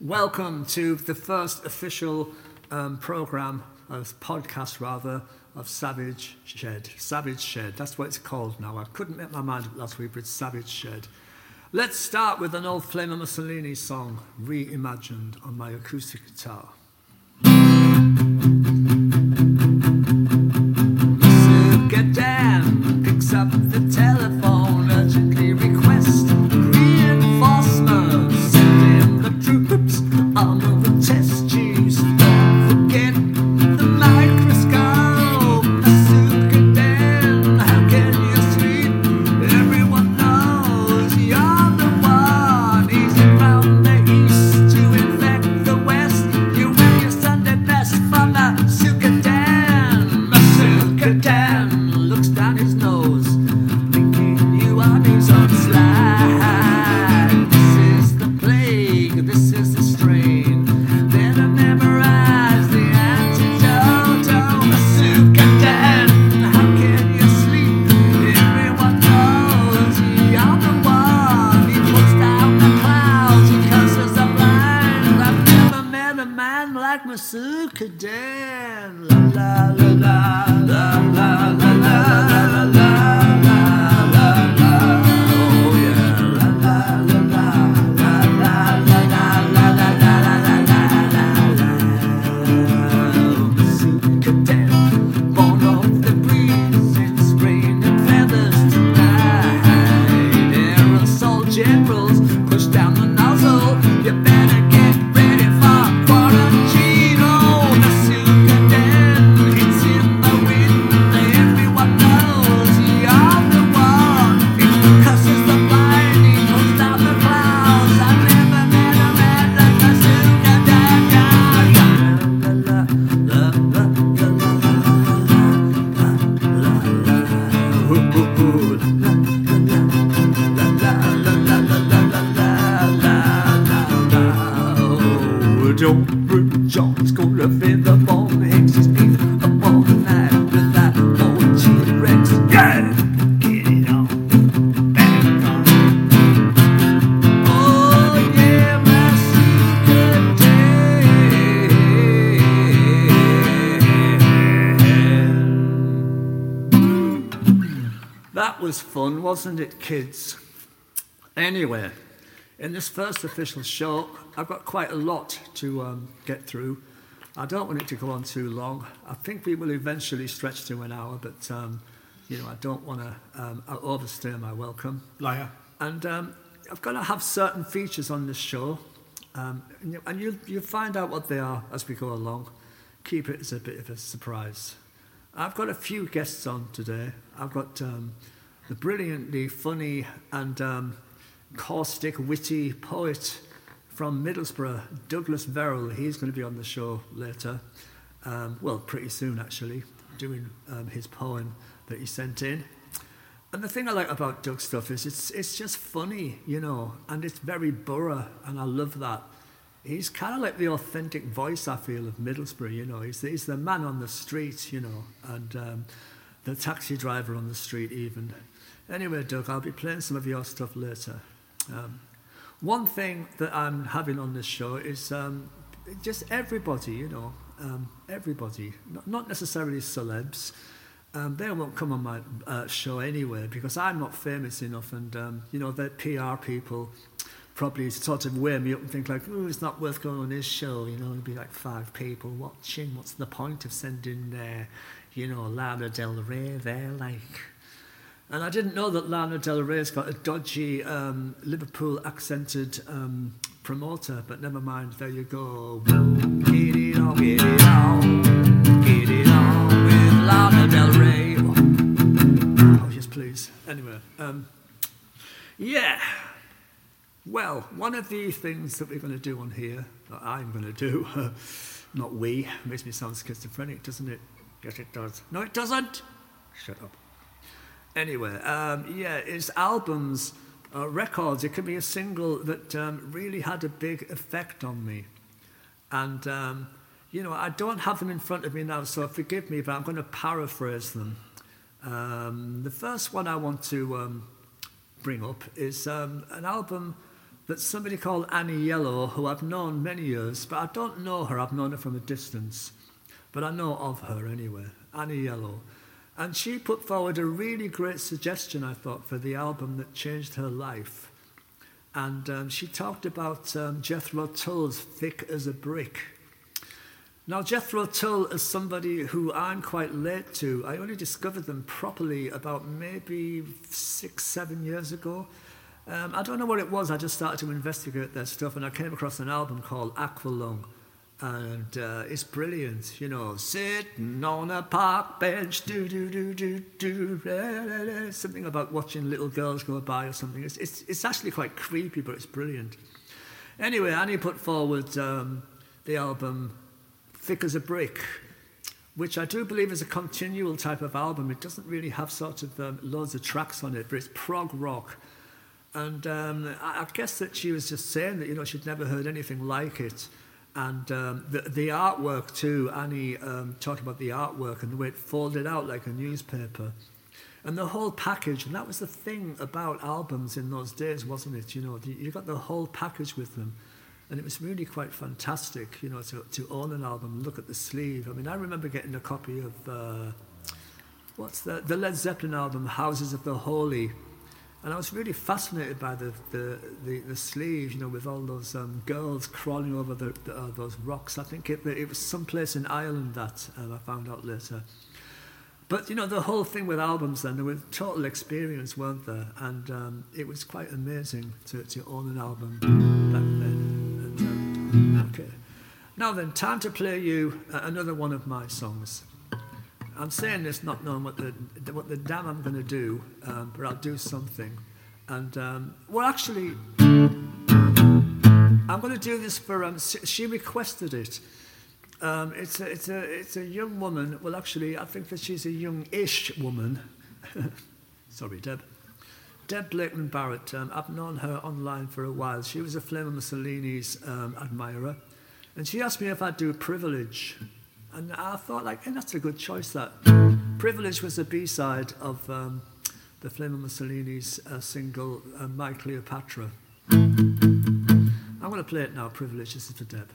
Welcome to the first official um, program, of podcast rather, of Savage Shed. Savage Shed, that's what it's called now. I couldn't make my mind up last week, but Savage Shed. Let's start with an old Flame of Mussolini song, reimagined on my acoustic guitar. Fun, wasn't it, kids? Anyway, in this first official show, I've got quite a lot to um, get through. I don't want it to go on too long. I think we will eventually stretch to an hour, but um, you know, I don't want to um, overstay my welcome. Liar. And um, I've got to have certain features on this show, um, and you- and you'll, you'll find out what they are as we go along. Keep it as a bit of a surprise. I've got a few guests on today. I've got um, the brilliantly funny and um, caustic, witty poet from Middlesbrough, Douglas Verrill. He's going to be on the show later. Um, well, pretty soon, actually, doing um, his poem that he sent in. And the thing I like about Doug's stuff is it's it's just funny, you know, and it's very Borough, and I love that. He's kind of like the authentic voice I feel of Middlesbrough, you know. He's the, he's the man on the street, you know, and um, the taxi driver on the street even. Anyway, Doug, I'll be playing some of your stuff later. Um, one thing that I'm having on this show is um, just everybody, you know, um, everybody, not, not necessarily celebs. Um, they won't come on my uh, show anyway because I'm not famous enough, and um, you know, the PR people probably sort of wear me up and think like, oh, it's not worth going on this show. You know, there'll be like five people watching. What's the point of sending, uh, you know, Lana Del Rey there, like? And I didn't know that Lana Del Rey's got a dodgy um, Liverpool accented um, promoter, but never mind, there you go. Get it on, get it on, get it on with Lana Del Rey. Oh, yes, please. Anyway, um, yeah. Well, one of the things that we're going to do on here, that I'm going to do, not we, makes me sound schizophrenic, doesn't it? Yes, it does. No, it doesn't. Shut up. Anyway, um, yeah, it's albums, uh, records. It could be a single that um, really had a big effect on me. And, um, you know, I don't have them in front of me now, so forgive me, but I'm going to paraphrase them. Um, the first one I want to um, bring up is um, an album that somebody called Annie Yellow, who I've known many years, but I don't know her, I've known her from a distance, but I know of her anyway, Annie Yellow. And she put forward a really great suggestion, I thought, for the album that changed her life. And um, she talked about um, Jethro Tull's Thick as a Brick. Now, Jethro Tull is somebody who I'm quite late to. I only discovered them properly about maybe six, seven years ago. Um, I don't know what it was, I just started to investigate their stuff and I came across an album called Aqualung and uh, it's brilliant, you know, sitting on a park bench, do do do do do, something about watching little girls go by or something. It's, it's, it's actually quite creepy, but it's brilliant. Anyway, Annie put forward um, the album Thick as a Brick, which I do believe is a continual type of album. It doesn't really have sort of um, loads of tracks on it, but it's prog rock. And um, I, I guess that she was just saying that, you know, she'd never heard anything like it. And um, the, the artwork too, Annie um, talked about the artwork and the way it folded out like a newspaper. And the whole package, and that was the thing about albums in those days, wasn't it? You know, you got the whole package with them. And it was really quite fantastic, you know, to, to own an album look at the sleeve. I mean, I remember getting a copy of, uh, what's the, the Led Zeppelin album, Houses of the Holy, and I was really fascinated by the, the, the, the sleeve, you know, with all those um, girls crawling over the, the, uh, those rocks. I think it, it was someplace in Ireland that um, I found out later. But, you know, the whole thing with albums then, there was total experience, weren't there? And um, it was quite amazing to, to own an album back then. And, um, okay. Now then, time to play you uh, another one of my songs. I'm saying this not knowing what the, what the damn I'm going to do, um, but I'll do something. And, um, well, actually, I'm going to do this for, um, she requested it. Um, it's, a, it's, a, it's a young woman, well, actually, I think that she's a young-ish woman. Sorry, Deb. Deb Blakeman Barrett, um, I've known her online for a while. She was a Flame Mussolini's um, admirer. And she asked me if I'd do Privilege. And I thought, like, hey, that's a good choice, that. Privilege was the B-side of um, the Flame Mussolini's uh, single, uh, My Cleopatra. I'm going to play it now, Privilege. This is for Deb.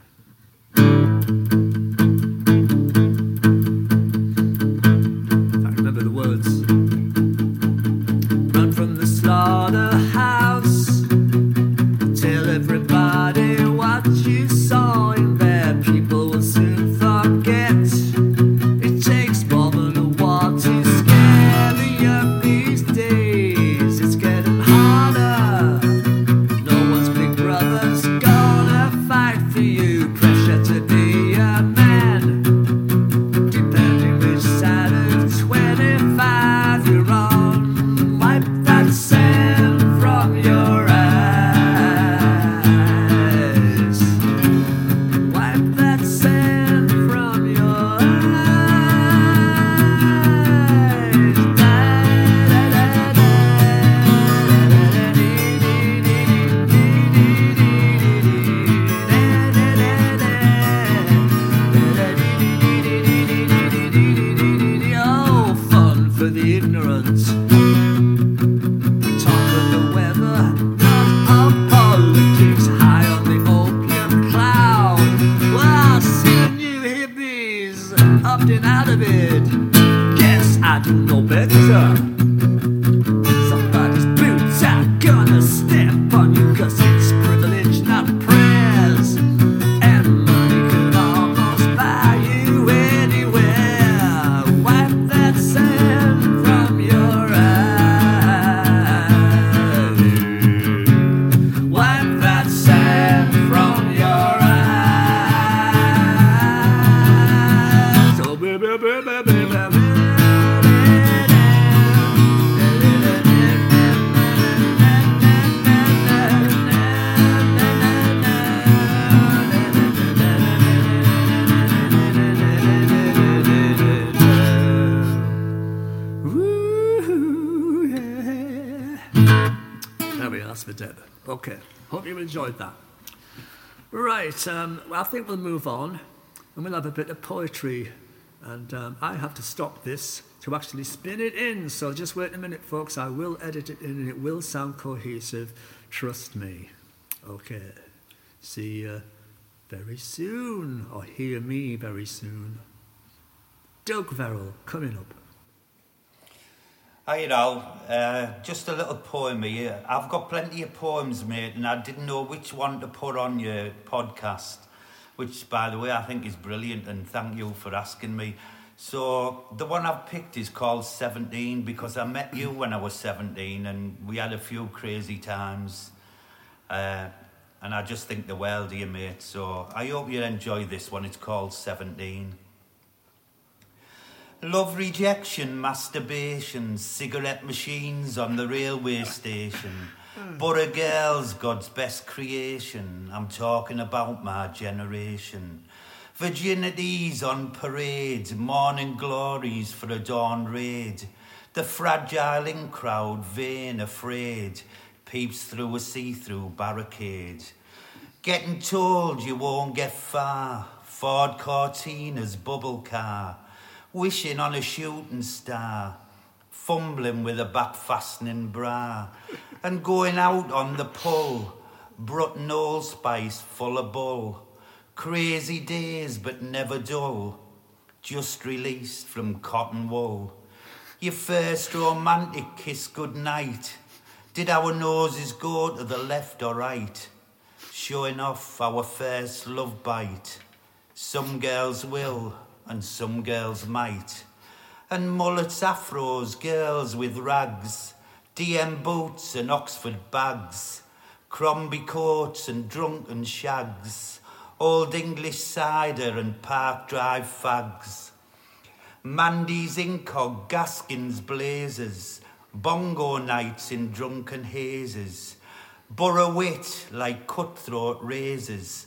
Enjoyed that. Right, um, I think we'll move on and we'll have a bit of poetry. And um, I have to stop this to actually spin it in. So just wait a minute, folks. I will edit it in and it will sound cohesive. Trust me. Okay. See you very soon, or hear me very soon. Doug Verrill coming up. Hi, Al. Uh, just a little poem here. I've got plenty of poems, mate, and I didn't know which one to put on your podcast, which, by the way, I think is brilliant, and thank you for asking me. So, the one I've picked is called 17 because I met you when I was 17 and we had a few crazy times. Uh, and I just think the world of you, mate. So, I hope you enjoy this one. It's called 17. Love rejection, masturbation, cigarette machines on the railway station. Hmm. But a girl's God's best creation. I'm talking about my generation. Virginities on parade, morning glories for a dawn raid. The fragile in crowd, vain, afraid, peeps through a see-through barricade. Getting told you won't get far. Ford Cortina's bubble car wishing on a shooting star, fumbling with a back fastening bra, and going out on the pull, brought Brut and Old Spice full of bull. Crazy days but never dull, just released from cotton wool. Your first romantic kiss goodnight. Did our noses go to the left or right? Showing off our first love bite. Some girls will, and some girls might. And mullets, afros, girls with rags, DM boots and Oxford bags, Crombie coats and drunken shags, Old English cider and Park Drive fags. Mandy's incog, Gaskins blazers, bongo nights in drunken hazes, borough wit like cutthroat razors,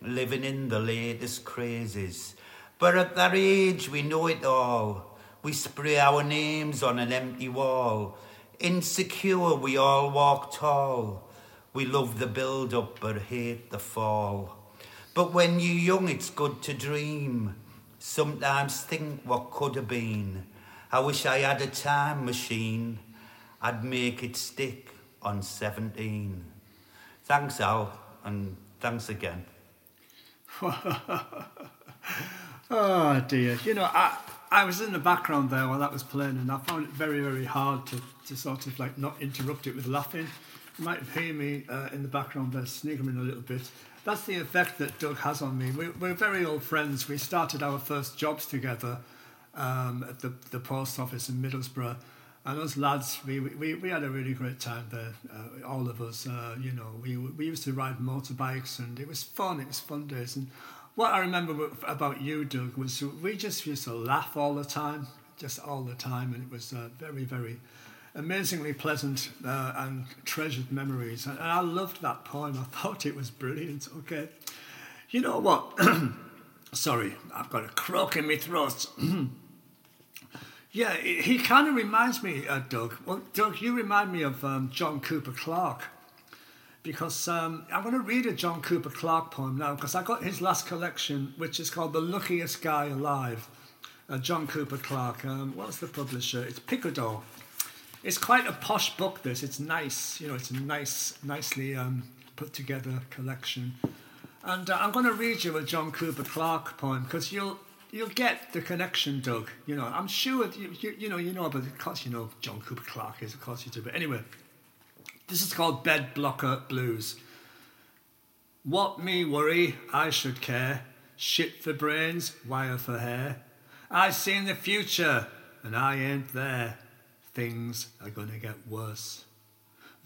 living in the latest crazes. But at that age we know it all. We spray our names on an empty wall. Insecure we all walk tall. We love the build up but hate the fall. But when you're young it's good to dream. Sometimes think what could have been. I wish I had a time machine. I'd make it stick on 17. Thanks, Al, and thanks again. Oh dear. You know, I I was in the background there while that was playing, and I found it very very hard to, to sort of like not interrupt it with laughing. You might hear me uh, in the background there sniggering a little bit. That's the effect that Doug has on me. We, we're very old friends. We started our first jobs together um, at the, the post office in Middlesbrough. And those lads, we, we, we had a really great time there, uh, all of us. Uh, you know, we, we used to ride motorbikes and it was fun. It was fun days. And what I remember about you, Doug, was we just used to laugh all the time, just all the time, and it was uh, very, very amazingly pleasant uh, and treasured memories. And I loved that poem. I thought it was brilliant. Okay, you know what? Sorry, I've got a croak in my throat. yeah, he kind of reminds me, uh, Doug. Well, Doug, you remind me of um, John Cooper Clarke because um, I'm going to read a John Cooper Clarke poem now because I got his last collection, which is called The Luckiest Guy Alive. Uh, John Cooper Clarke. Um, what's the publisher? It's Picador. It's quite a posh book. This. It's nice. You know, it's a nice, nicely um, put together collection. And uh, I'm going to read you a John Cooper Clarke poem because you'll you'll get the connection, Doug. You know, I'm sure you, you, you know you know, but of course you know John Cooper Clarke is, of course you do. But anyway, this is called Bed Blocker Blues. What me worry, I should care. Shit for brains, wire for hair. I seen the future, and I ain't there. Things are gonna get worse.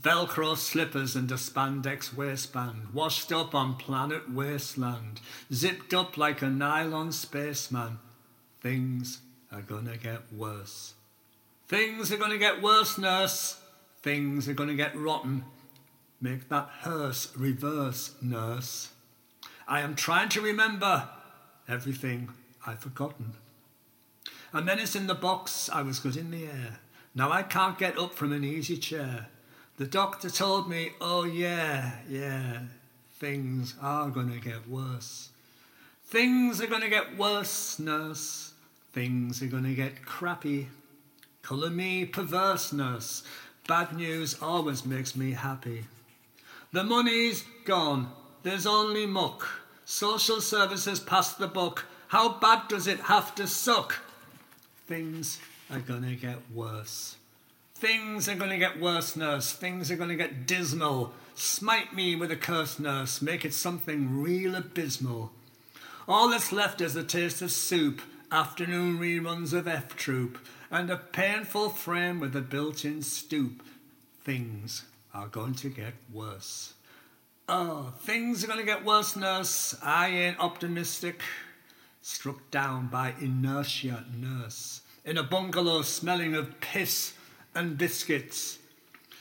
Velcro slippers and a spandex waistband, washed up on planet wasteland, zipped up like a nylon spaceman. Things are gonna get worse. Things are gonna get worse, nurse. Things are going to get rotten. Make that hearse reverse, nurse. I am trying to remember everything I've forgotten. And then it's in the box, I was good in the air. Now I can't get up from an easy chair. The doctor told me, oh yeah, yeah, things are going to get worse. Things are going to get worse, nurse. Things are going to get crappy. Colour me perverse, nurse. Bad news always makes me happy. The money's gone. There's only muck. Social services pass the buck. How bad does it have to suck? Things are gonna get worse. Things are gonna get worse, nurse. Things are gonna get dismal. Smite me with a curse, nurse. Make it something real abysmal. All that's left is a taste of soup, afternoon reruns of F Troop, and a painful frame with a built in stoop. Things are going to get worse. Oh, things are going to get worse, nurse. I ain't optimistic. Struck down by inertia, nurse. In a bungalow smelling of piss and biscuits.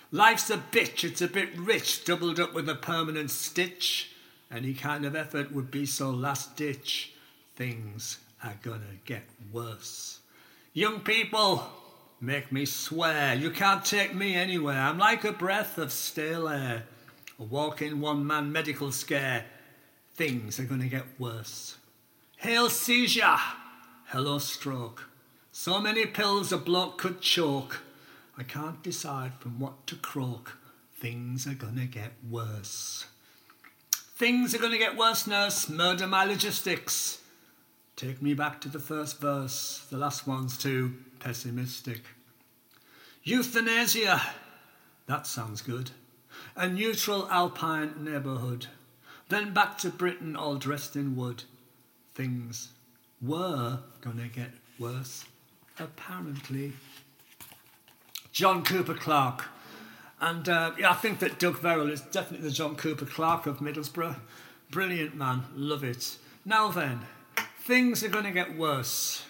Life's a bitch, it's a bit rich, doubled up with a permanent stitch. Any kind of effort would be so last ditch. Things are gonna get worse. Young people, make me swear, you can't take me anywhere. I'm like a breath of stale air, a walking one man medical scare. Things are gonna get worse. Hail seizure! Hello stroke. So many pills a bloke could choke. I can't decide from what to croak. Things are gonna get worse. Things are gonna get worse, nurse. Murder my logistics. Take me back to the first verse. The last one's too pessimistic. Euthanasia. That sounds good. A neutral alpine neighbourhood. Then back to Britain, all dressed in wood. Things were gonna get worse, apparently. John Cooper Clarke. And uh, yeah, I think that Doug Verrill is definitely the John Cooper Clarke of Middlesbrough. Brilliant man, love it. Now then, things are going to get worse.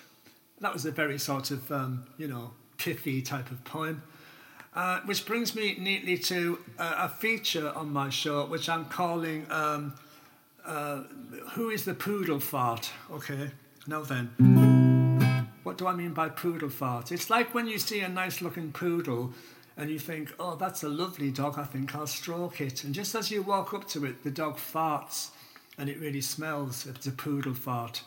That was a very sort of, um, you know, pithy type of poem. Uh, which brings me neatly to uh, a feature on my show, which I'm calling um, uh, Who is the Poodle Fart? Okay, now then. What do I mean by poodle fart? It's like when you see a nice looking poodle and you think, oh, that's a lovely dog, I think I'll stroke it. And just as you walk up to it, the dog farts and it really smells. It's a poodle fart.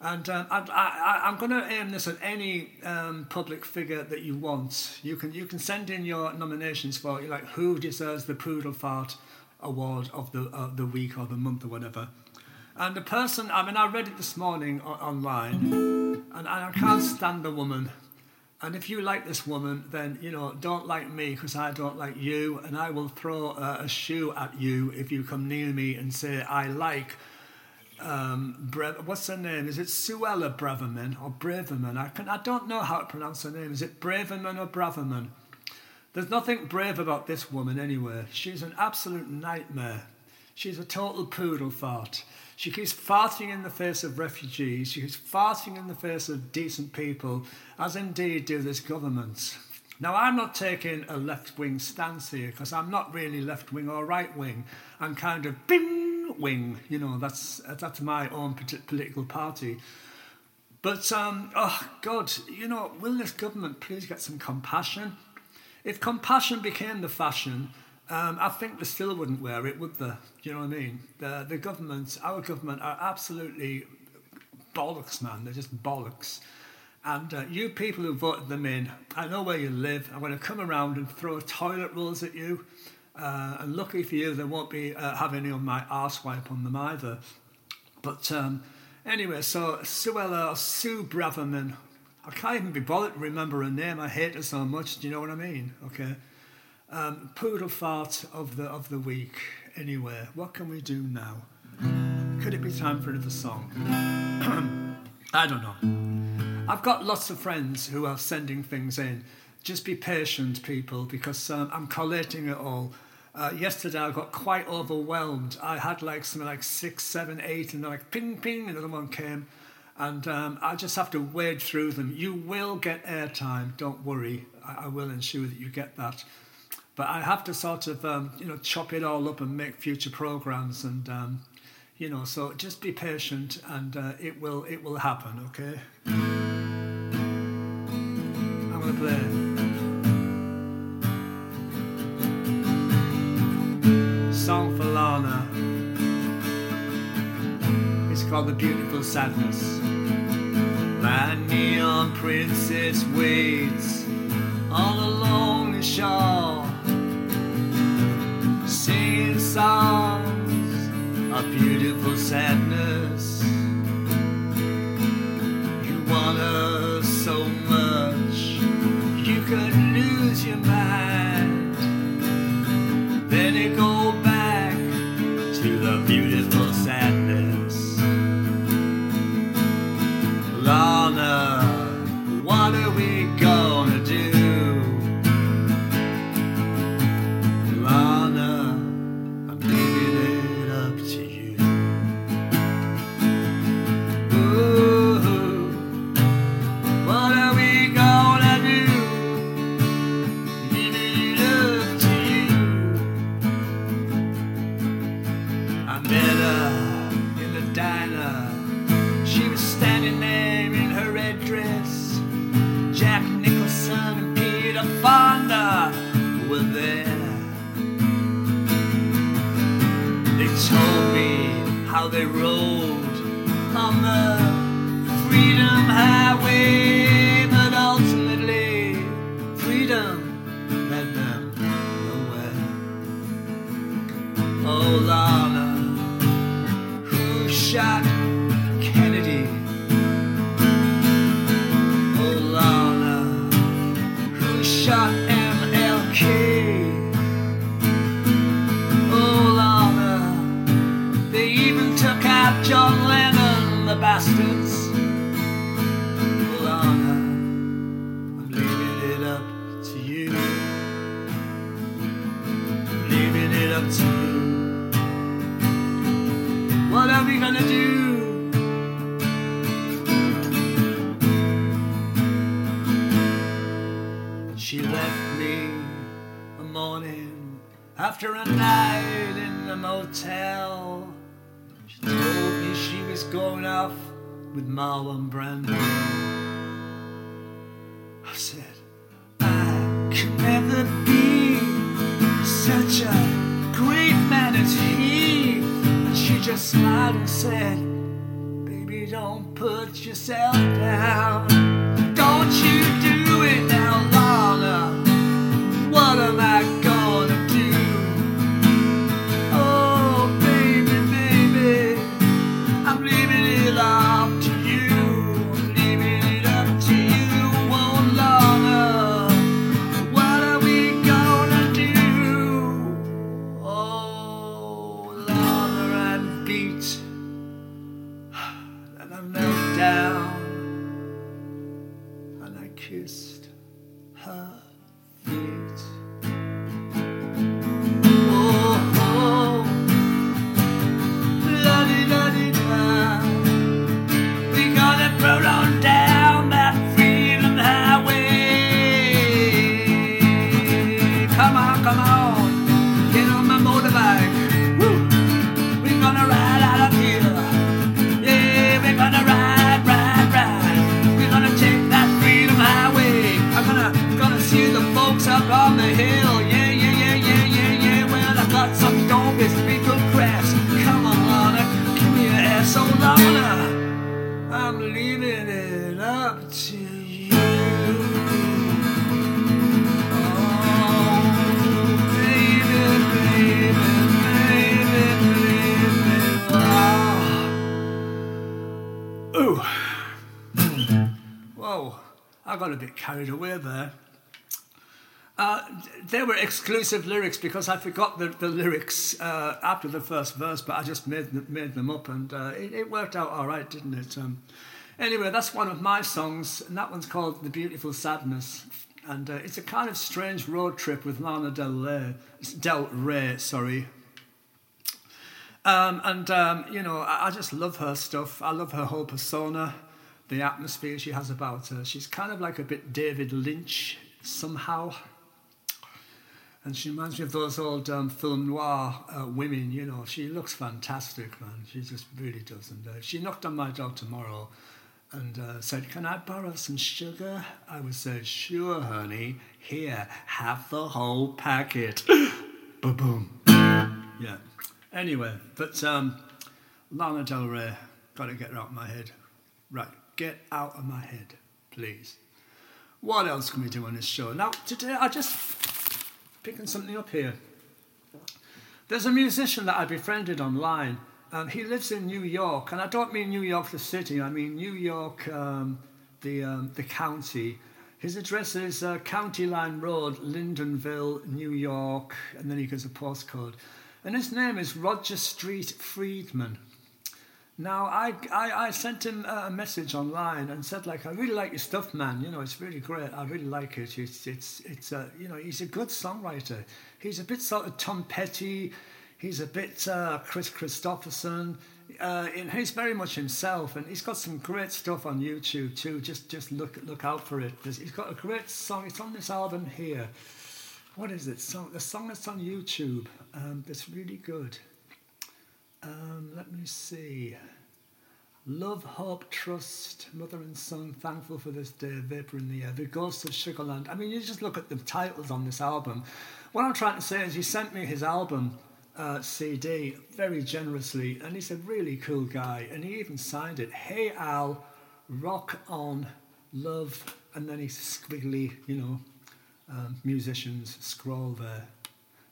And um, I, am going to aim this at any um, public figure that you want. You can you can send in your nominations for like who deserves the poodle fart award of the the week or the month or whatever. And the person, I mean, I read it this morning o- online, and I can't stand the woman. And if you like this woman, then you know don't like me because I don't like you, and I will throw a, a shoe at you if you come near me and say I like. Um, Bre- what's her name? Is it Suella Braverman or Braverman? I can I don't know how to pronounce her name. Is it Braverman or Braverman? There's nothing brave about this woman anyway. She's an absolute nightmare. She's a total poodle fart. She keeps farting in the face of refugees. She keeps farting in the face of decent people, as indeed do this government. Now, I'm not taking a left wing stance here because I'm not really left wing or right wing. I'm kind of bing wing, you know, that's, that's my own political party. But, um, oh God, you know, will this government please get some compassion? If compassion became the fashion, um, I think they still wouldn't wear it, would they? Do you know what I mean? The, the government, our government, are absolutely bollocks, man. They're just bollocks. And uh, you people who voted them in, I know where you live. I'm going to come around and throw toilet rolls at you. Uh, and lucky for you, they won't be uh, having any on my arse wipe on them either. But um, anyway, so Suella, Sue Braverman, I can't even be bothered to remember her name. I hate her so much. Do you know what I mean? Okay. Um, poodle fart of the of the week. Anyway, what can we do now? Could it be time for another song? I don't know. I've got lots of friends who are sending things in. Just be patient, people, because um, I'm collating it all. Uh, yesterday I got quite overwhelmed. I had like something like six, seven, eight, and then like ping, ping, another one came. And um, I just have to wade through them. You will get airtime, don't worry. I, I will ensure that you get that. But I have to sort of, um, you know, chop it all up and make future programs, and um, you know, so just be patient, and uh, it will, it will happen. Okay. Song for Lana. It's called The Beautiful Sadness. My neon princess waits all along the shore singing songs of beautiful sadness. You want shot said, Baby, don't put yourself down. Got a bit carried away there. Uh, were exclusive lyrics because I forgot the, the lyrics uh, after the first verse, but I just made made them up and uh, it, it worked out all right, didn't it? Um, anyway, that's one of my songs, and that one's called The Beautiful Sadness. And uh, it's a kind of strange road trip with Lana Del Rey, Del Rey sorry. Um, and, um, you know, I, I just love her stuff. I love her whole persona, the atmosphere she has about her. She's kind of like a bit David Lynch somehow. And she reminds me of those old um, film noir uh, women, you know. She looks fantastic, man. She just really does. And uh, she knocked on my door tomorrow and uh, said, Can I borrow some sugar? I would say, Sure, honey. Here, have the whole packet. Ba boom. Yeah. Anyway, but um, Lana Del Rey, got to get her out of my head. Right, get out of my head, please. What else can we do on this show? Now, today I just picking something up here. There's a musician that I befriended online. Um, he lives in New York, and I don't mean New York the city. I mean New York, um, the um, the county. His address is uh, County Line Road, Lindenville, New York, and then he gives a postcode. And his name is Roger Street Friedman. Now, I, I, I sent him a message online and said, like, I really like your stuff, man. You know, it's really great. I really like it. It's, it's, it's uh, you know, he's a good songwriter. He's a bit sort of Tom Petty. He's a bit uh, Kris Kristofferson. Uh, and he's very much himself, and he's got some great stuff on YouTube too. Just, just look, look out for it. He's got a great song. It's on this album here. What is it? Song, the song that's on YouTube. Um, that's really good. Um, let me see. Love, hope, trust, mother and son, thankful for this day, vapor in the air, the ghosts of Sugarland. I mean, you just look at the titles on this album. What I'm trying to say is, he sent me his album uh, CD very generously, and he's a really cool guy, and he even signed it. Hey Al, rock on, love, and then he's squiggly, you know, um, musicians scroll there.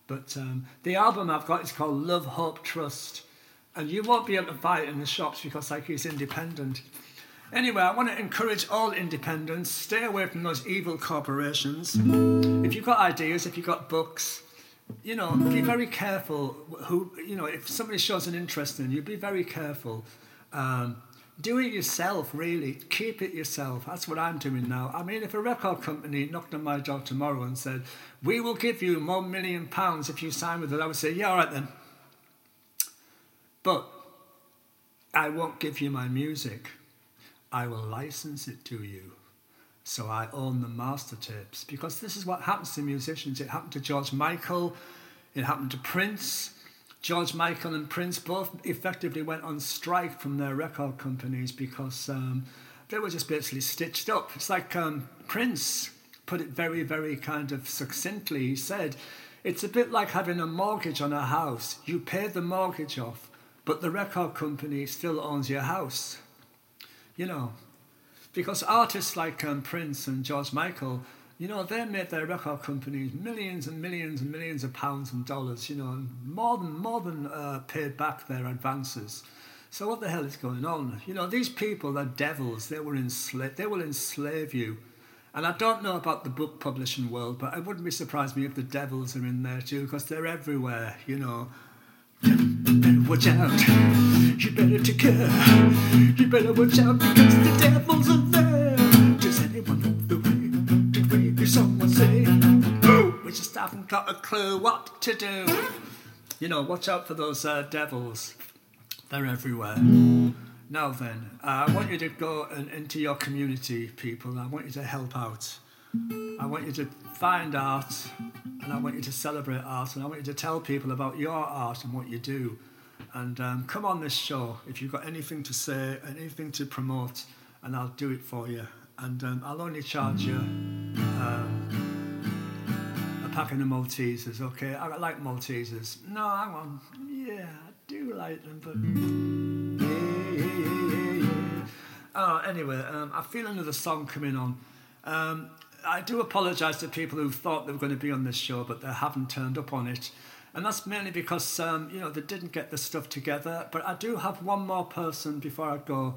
But um, the album I've got is called Love, Hope, Trust and you won't be able to buy it in the shops because like he's independent. Anyway, I want to encourage all independents, stay away from those evil corporations. If you've got ideas, if you've got books, you know, be very careful who, you know, if somebody shows an interest in you, be very careful. Um, do it yourself, really. Keep it yourself. That's what I'm doing now. I mean, if a record company knocked on my door tomorrow and said, We will give you one million pounds if you sign with us, I would say, Yeah, all right then. But I won't give you my music. I will license it to you. So I own the master tapes because this is what happens to musicians. It happened to George Michael, it happened to Prince. George Michael and Prince both effectively went on strike from their record companies because um, they were just basically stitched up. It's like um, Prince put it very, very kind of succinctly. He said, It's a bit like having a mortgage on a house. You pay the mortgage off, but the record company still owns your house. You know, because artists like um, Prince and George Michael, you know, they made their record companies millions and millions and millions of pounds and dollars, you know, and more than, more than uh, paid back their advances. So what the hell is going on? You know, these people are devils. They were enslaved. They will enslave you. And I don't know about the book publishing world, but it wouldn't be surprised me if the devils are in there too, because they're everywhere. You know, watch out. You better take care. You better watch out because the devil's are there. Does anyone know the way? Did we hear someone say? We just haven't got a clue what to do. You know, watch out for those uh, devils. They're everywhere. Now then, uh, I want you to go and, into your community, people. I want you to help out. I want you to find art and I want you to celebrate art and I want you to tell people about your art and what you do. And um, come on this show if you've got anything to say, anything to promote, and I'll do it for you. And um, I'll only charge you um, a packet of Maltesers, okay? I like Maltesers. No, hang on. Yeah, I do like them, but. Oh, anyway, um, I feel another song coming on. Um, I do apologise to people who thought they were going to be on this show, but they haven't turned up on it. And that's mainly because, um, you know, they didn't get the stuff together. But I do have one more person before I go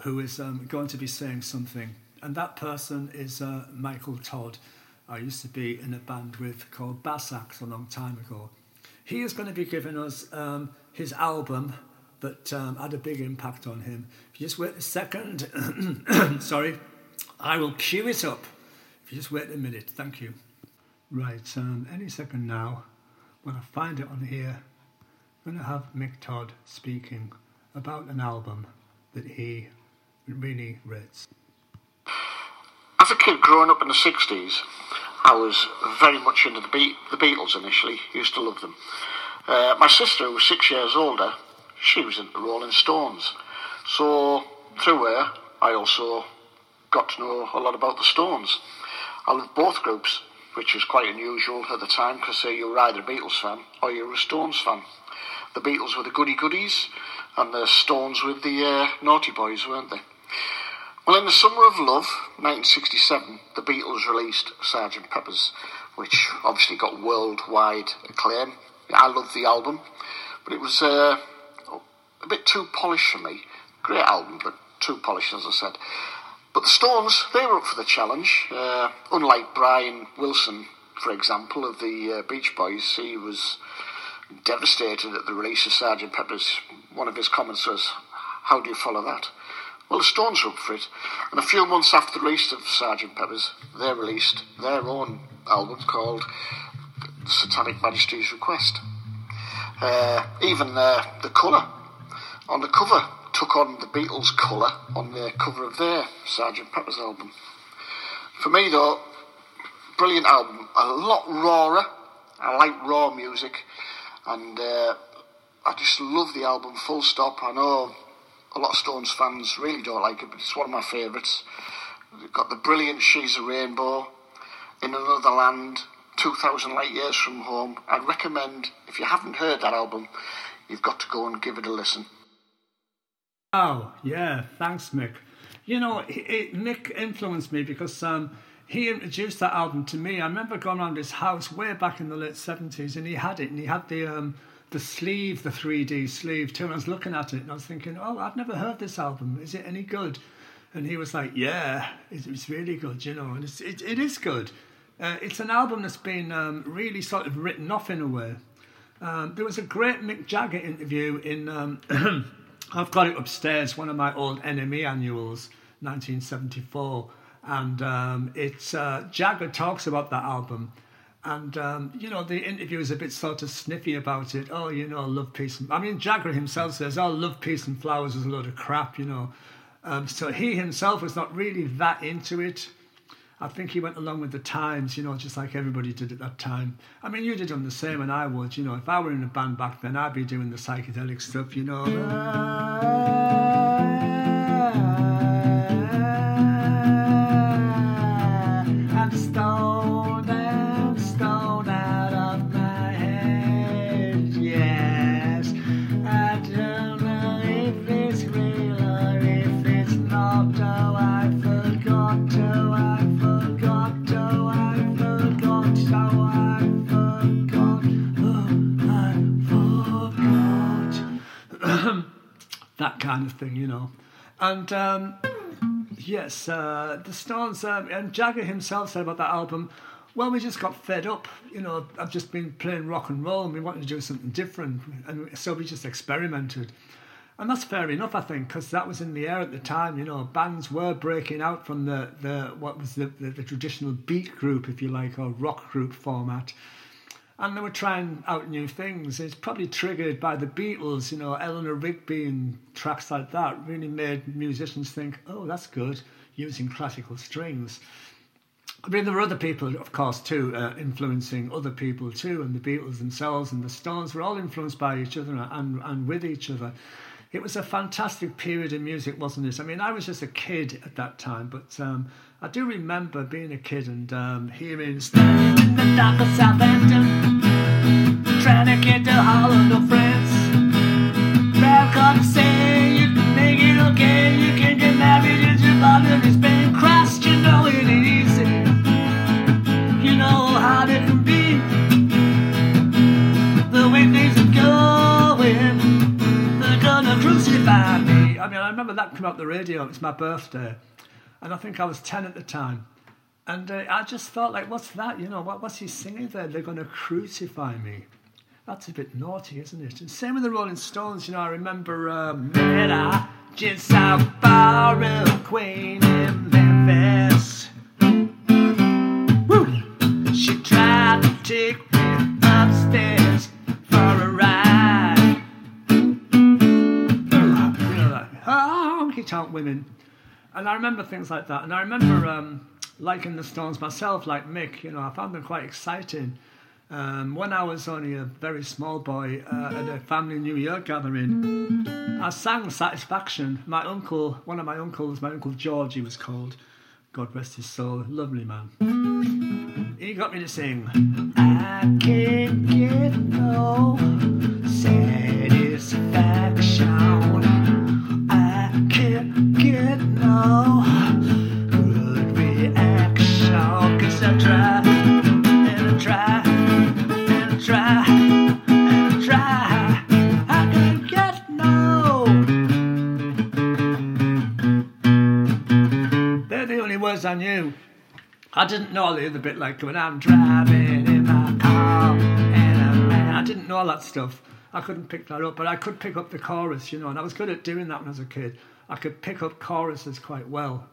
who is um, going to be saying something. And that person is uh, Michael Todd. I used to be in a band with called Bass Axe a long time ago. He is going to be giving us um, his album that um, had a big impact on him. If you just wait a second, sorry, I will cue it up. If you just wait a minute, thank you. Right, um, any second now, when I find it on here, I'm going to have Mick Todd speaking about an album that he really rates. As a kid growing up in the 60s, I was very much into the, Be- the Beatles initially, used to love them. Uh, my sister, who was six years older, she was into the Rolling Stones. So through her, I also got to know a lot about the Stones. I loved both groups, which was quite unusual at the time because uh, you were either a Beatles fan or you were a Stones fan. The Beatles were the goody goodies, and the Stones were the uh, naughty boys, weren't they? Well, in the summer of love, 1967, the Beatles released Sgt. Pepper's, which obviously got worldwide acclaim. I loved the album, but it was uh, a bit too polished for me. Great album, but too polished, as I said. But the Stones, they were up for the challenge. Uh, unlike Brian Wilson, for example, of the uh, Beach Boys, he was devastated at the release of Sgt. Pepper's. One of his comments was, How do you follow that? Well, the Stones were up for it. And a few months after the release of Sgt. Pepper's, they released their own album called Satanic Majesties Request. Uh, even uh, the colour on the cover took on the Beatles' colour on the cover of their Sgt. Pepper's album. For me, though, brilliant album. A lot rawer. I like raw music, and uh, I just love the album. Full stop. I know a lot of Stones fans really don't like it, but it's one of my favourites. It's got the brilliant "She's a Rainbow," "In Another Land," 2,000 Light Years from Home. I'd recommend, if you haven't heard that album, you've got to go and give it a listen. Oh, yeah, thanks, Mick. You know, Mick influenced me because um, he introduced that album to me. I remember going around his house way back in the late 70s and he had it and he had the. Um, the sleeve, the 3D sleeve too. And I was looking at it and I was thinking, oh, I've never heard this album. Is it any good? And he was like, yeah, it's, really good, you know, and it's, it, it is good. Uh, it's an album that's been um, really sort of written off in a way. Um, there was a great Mick Jagger interview in um, I've got it upstairs, one of my old NME annuals, 1974, and um, it's uh, Jagger talks about that album. And um, you know the interview is a bit sort of sniffy about it. Oh, you know, love, peace. And, I mean, Jagger himself says, "Oh, love, peace, and flowers" is a load of crap, you know. Um, so he himself was not really that into it. I think he went along with the times, you know, just like everybody did at that time. I mean, you did them the same, and I would, you know. If I were in a band back then, I'd be doing the psychedelic stuff, you know. Ah. That kind of thing, you know. And um, yes, uh, the Stones, and Jagger himself said about that album, well, we just got fed up. You know, I've just been playing rock and roll and we wanted to do something different. And so we just experimented. And that's fair enough, I think, because that was in the air at the time. You know, bands were breaking out from the, the what was the, the, the traditional beat group, if you like, or rock group format and they were trying out new things. It's probably triggered by the Beatles, you know, Eleanor Rigby and tracks like that really made musicians think, oh, that's good, using classical strings. I mean, there were other people, of course, too, uh, influencing other people too, and the Beatles themselves and the Stones were all influenced by each other and, and with each other. It was a fantastic period in music, wasn't it? I mean, I was just a kid at that time, but um, I do remember being a kid and um, hearing in the dock of Southampton, trying to get to Holland or France. Come say you can make it okay, you can get married in your father me. I mean, I remember that came out the radio. It's my birthday and I think I was 10 at the time. And uh, I just felt like, what's that? You know, what, what's he singing there? They're going to crucify me. That's a bit naughty, isn't it? And same with the Rolling Stones. You know, I remember um, I just saw Barbara Queen in Memphis. Woo! She tried to take tonk women and I remember things like that. And I remember um, liking the Stones myself, like Mick. You know, I found them quite exciting. Um, when I was only a very small boy uh, at a family New Year gathering, I sang Satisfaction. My uncle, one of my uncles, my uncle George, he was called. God rest his soul, lovely man. He got me to sing. I can't get no I knew. I didn't know the other bit like when I'm driving in my car and. I didn't know all that stuff. I couldn't pick that up, but I could pick up the chorus, you know, and I was good at doing that when I was a kid. I could pick up choruses quite well.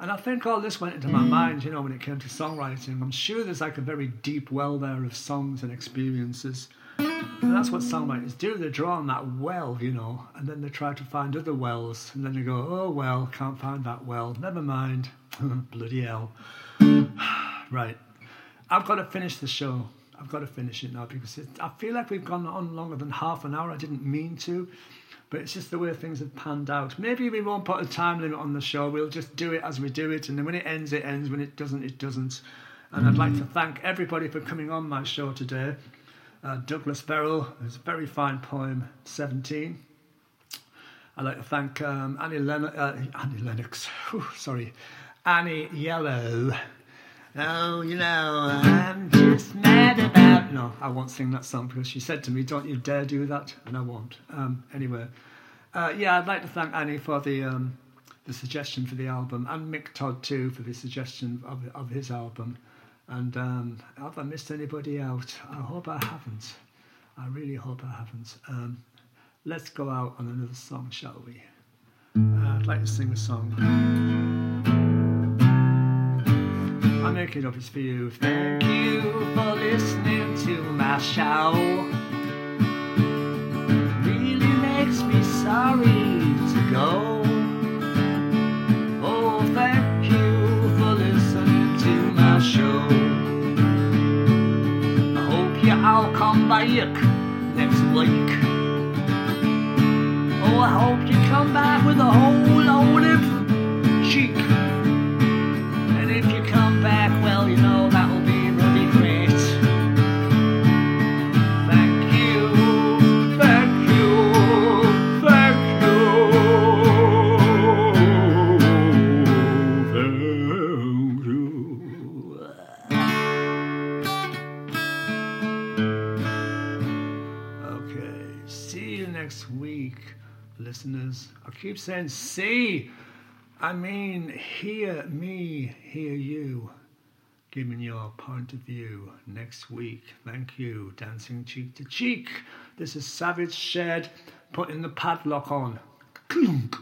And I think all this went into my mm. mind, you know, when it came to songwriting. I'm sure there's like a very deep well there of songs and experiences. And that's what songwriters do. They draw on that well, you know, and then they try to find other wells. And then they go, oh, well, can't find that well. Never mind. Bloody hell. right. I've got to finish the show. I've got to finish it now because it, I feel like we've gone on longer than half an hour. I didn't mean to, but it's just the way things have panned out. Maybe we won't put a time limit on the show. We'll just do it as we do it, and then when it ends, it ends. When it doesn't, it doesn't. And I'd like to thank everybody for coming on my show today. Uh, Douglas Verrill, his very fine poem, 17. I'd like to thank um, Annie, Len- uh, Annie Lennox, Whew, sorry, Annie Yellow. Oh, you know, I'm just mad about. No, I won't sing that song because she said to me, "Don't you dare do that," and I won't. Um, anyway, uh, yeah, I'd like to thank Annie for the um, the suggestion for the album, and Mick Todd too for the suggestion of of his album. And um, have I missed anybody out? I hope I haven't. I really hope I haven't. Um, let's go out on another song, shall we? Uh, I'd like to sing a song. Mm. I make it up it's for you. Thank you for listening to my show. Really makes me sorry to go. Oh, thank you for listening to my show. I hope you all come back next week. Oh, I hope you come back with a whole keep saying see. I mean, hear me, hear you. Giving your point of view next week. Thank you. Dancing cheek to cheek. This is Savage Shed putting the padlock on. Clunk.